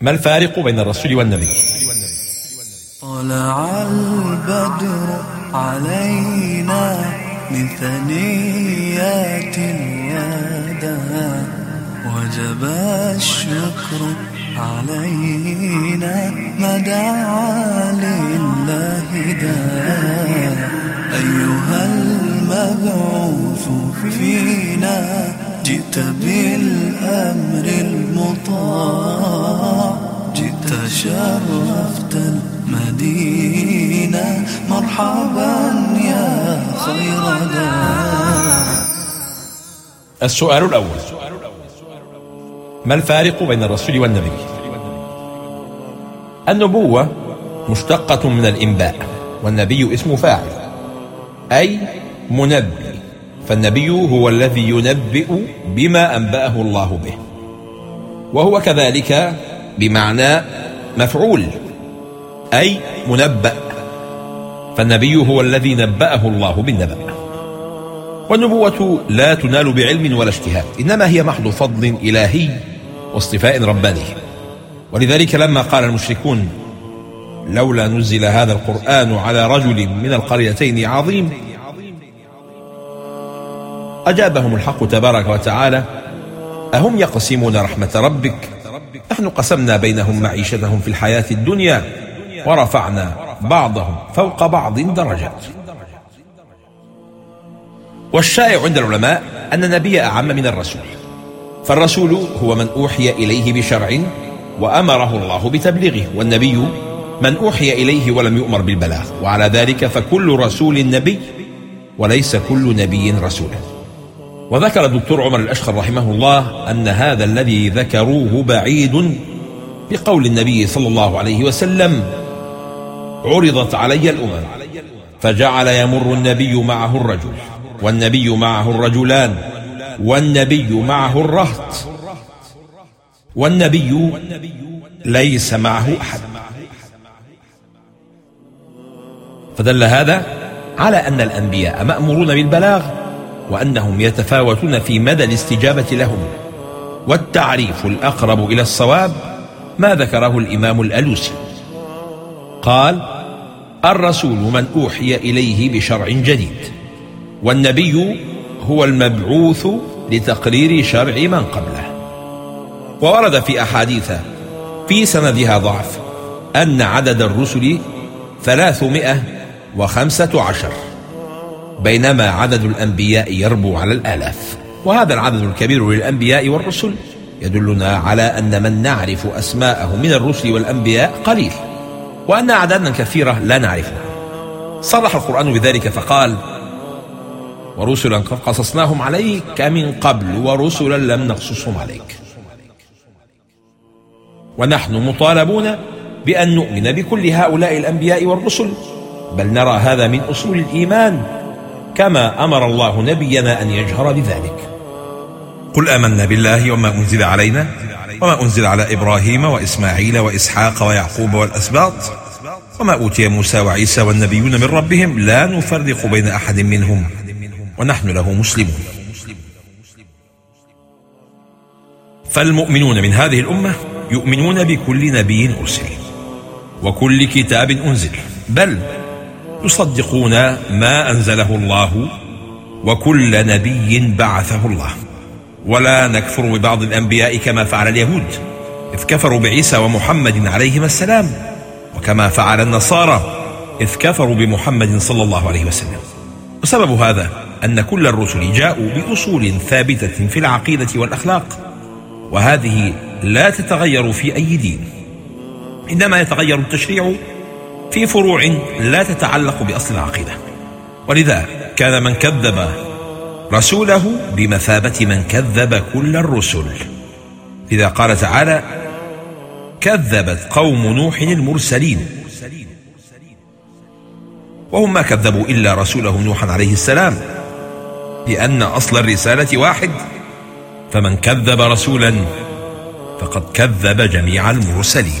ما الفارق بين الرسول والنبي؟ طلع البدر علينا من ثنيات الوداع وجب الشكر علينا ما دعا لله داع أيها المبعوث فينا جئت بالأمر شرفت المدينة. مرحبا يا خير داع السؤال الأول. ما الفارق بين الرسول والنبي؟ النبوة مشتقة من الإنباء والنبي اسم فاعل أي منبئ. فالنبي هو الذي ينبئ بما أنبأه الله به وهو كذلك بمعنى مفعول أي منبأ. فالنبي هو الذي نبأه الله بالنبأ. والنبوة لا تنال بعلم ولا اجتهاد إنما هي محض فضل إلهي واصطفاء رباني. ولذلك لما قال المشركون لولا نزل هذا القرآن على رجل من القريتين عظيم أجابهم الحق تبارك وتعالى أهم يقسمون رحمة ربك نحن قسمنا بينهم معيشتهم في الحياة الدنيا ورفعنا بعضهم فوق بعض درجات. والشائع عند العلماء أن النبي أعم من الرسول. فالرسول هو من أوحي إليه بشرع وأمره الله بتبليغه والنبي من أوحي إليه ولم يؤمر بالبلاغ. وعلى ذلك فكل رسول نبي وليس كل نبي رسولا. وذكر الدكتور عمر الأشخر رحمه الله أن هذا الذي ذكروه بعيد بقول النبي صلى الله عليه وسلم عرضت علي الأمم فجعل يمر النبي معه الرجل والنبي معه الرجلان والنبي معه الرهط والنبي ليس معه أحد. فدل هذا على أن الأنبياء مأمورون بالبلاغ وأنهم يتفاوتون في مدى الاستجابة لهم. والتعريف الأقرب إلى الصواب ما ذكره الإمام الألوسي. قال الرسول من أوحي إليه بشرع جديد والنبي هو المبعوث لتقرير شرع من قبله. وورد في أحاديث في سندها ضعف أن عدد الرسل ثلاثمائة وخمسة عشر. بينما عدد الأنبياء يربو على الآلاف. وهذا العدد الكبير للأنبياء والرسل. يدلنا على أن من نعرف أسماءه من الرسل والأنبياء قليل. وأن أعدادا كثيرة لا نعرفها. صرح القرآن بذلك فقال ورسلا قد قصصناهم عليك من قبل ورسلا لم نقصصهم عليك. ونحن مطالبون بأن نؤمن بكل هؤلاء الأنبياء والرسل. بل نرى هذا من أصول الإيمان. كما أمر الله نبينا أن يجهر بذلك. قل آمنا بالله وما أنزل علينا وما أنزل على إبراهيم وإسماعيل وإسحاق ويعقوب والأسباط وما أوتي موسى وعيسى والنبيون من ربهم لا نفرق بين أحد منهم ونحن له مسلمون. فالمؤمنون من هذه الأمة يؤمنون بكل نبي أرسل وكل كتاب أنزل بل يصدقون ما أنزله الله وكل نبي بعثه الله. ولا نكفر ببعض الأنبياء كما فعل اليهود إذ كفروا بعيسى ومحمد عليهما السلام وكما فعل النصارى إذ كفروا بمحمد صلى الله عليه وسلم. وسبب هذا أن كل الرسل جاءوا بأصول ثابتة في العقيدة والأخلاق وهذه لا تتغير في أي دين. إنما يتغير التشريع في فروع لا تتعلق بأصل العقيدة. ولذا كان من كذب رسوله بمثابة من كذب كل الرسل. لذا قال تعالى كذبت قوم نوح المرسلين. وهم ما كذبوا إلا رسوله نوحا عليه السلام. لأن أصل الرسالة واحد. فمن كذب رسولا فقد كذب جميع المرسلين.